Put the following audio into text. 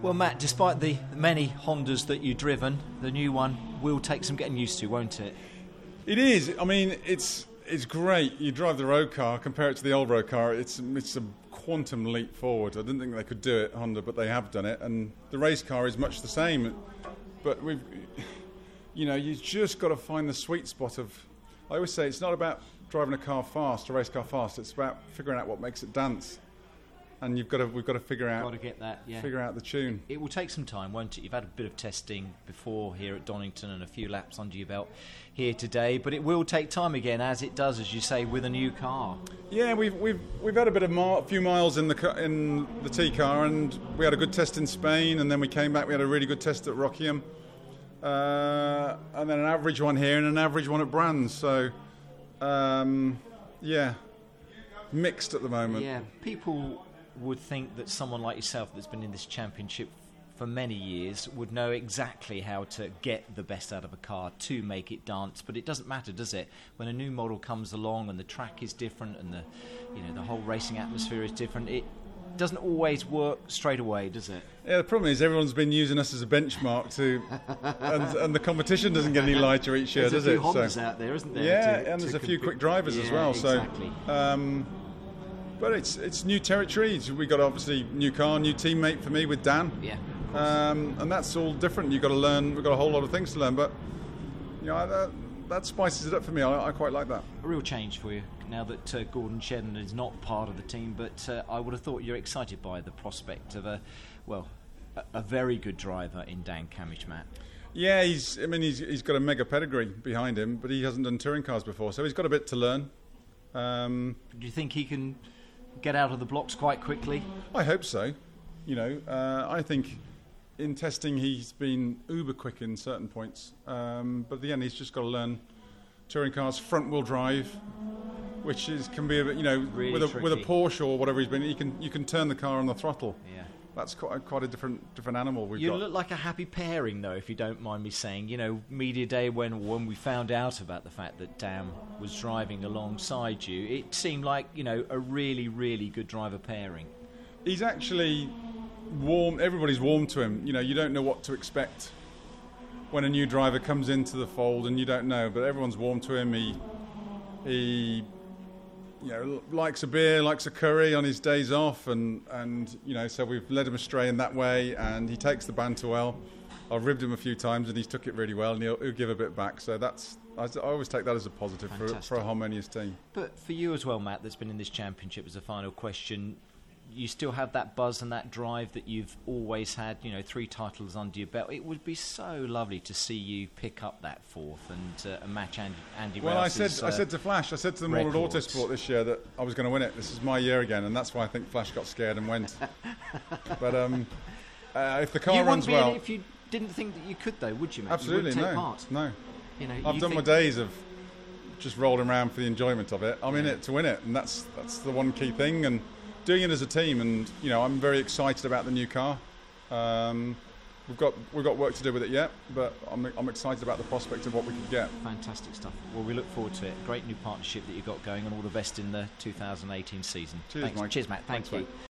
Well, Matt, despite the many Hondas that you've driven, the new one will take some getting used to, won't it? It is. I mean, it's it's great. You drive the road car, compare it to the old road car. It's it's a quantum leap forward. I didn't think they could do it, Honda, but they have done it. And the race car is much the same. But we've, you know, you just got to find the sweet spot of. I always say it's not about driving a car fast, a race car fast. It's about figuring out what makes it dance. And you've got to, we've got to figure out, Got to get that, yeah. figure out the tune. It will take some time, won't it? You've had a bit of testing before here at Donington and a few laps under your belt here today, but it will take time again, as it does, as you say, with a new car. Yeah, we've we've we've had a bit of a few miles in the in the T car, and we had a good test in Spain, and then we came back. We had a really good test at Rockingham, uh, and then an average one here, and an average one at Brands. So, um, yeah, mixed at the moment. Yeah, people would think that someone like yourself that's been in this championship for many years would know exactly how to get the best out of a car to make it dance but it doesn't matter does it when a new model comes along and the track is different and the you know the whole racing atmosphere is different it doesn't always work straight away does it Yeah, the problem is everyone's been using us as a benchmark to, and, and the competition doesn't get any lighter each year, there's does a few it? Hondas out there isn't there Yeah, to- and to there's a few compete- quick drivers as well. exactly. So, um, but it's it's new territory. We got obviously new car, new teammate for me with Dan. yeah Um, and that's all different. You've got to learn. We've got a whole lot of things to learn, but you know that, that spices it up for me. I, I quite like that. a real change for you now that uh, Gordon Shedden is not part of the team. But uh, I would have thought you're excited by the prospect of a, well, a, a very good driver in Dan Cammish, Matt. Yeah, he's. I mean, he's he's got a mega pedigree behind him, but he hasn't done touring cars before, so he's got a bit to learn. Um, Do you think he can get out of the blocks quite quickly? I hope so. You know, uh, I think in testing he's been uber quick in certain points, um, but at the end he's just got to learn touring cars front wheel drive, which is can be a bit, you know Really with a with a. Porsche or whatever he's been, you can you can turn the car on the throttle. Yeah. That's quite a, quite a different different animal we've got. You got. look like a happy pairing, though, if you don't mind me saying. You know, media day when when we found out about the fact that Dan was driving alongside you, it seemed like you know a really really good driver pairing. he's actually warm. Everybody's warm to him. You know, you don't know what to expect when a new driver comes into the fold, and you don't know. But everyone's warm to him. He he you know likes a beer, likes a curry on his days off, and and you know so we've led him astray in that way, and he takes the banter well. I've ribbed him a few times, and he's took it really well, and he'll, he'll give a bit back. So that's I, I always take that as a positive for, for a harmonious team. But for you as well, Matt, that's been in this championship as a final question. You still have that buzz and that drive that you've always had. You know, three titles under your belt. It would be so lovely to see you pick up that fourth and uh, match Andy, Andy Well, I said, I uh, said to Flash, I said to them all at records. Autosport this year that I was going to win it. This is my year again, and that's why I think Flash got scared and went. but um, uh, if the car you runs well, if you didn't think that you could, though, would you, Mate? absolutely you no, part. no. You know, I've you done my days of just rolling around for the enjoyment of it. I'm in it to win it, and that's that's the one key thing. And doing it as a team, and you know, I'm very excited about the new car. Um, we've got we've got work to do with it yet, but I'm I'm excited about the prospect of what we can get. Fantastic stuff. Well, we look forward to it. Great new partnership that you've got going, and all the best in the 2018 season. Cheers, Thanks. Mike. Cheers, Matt. Thank Thanks, you. mate.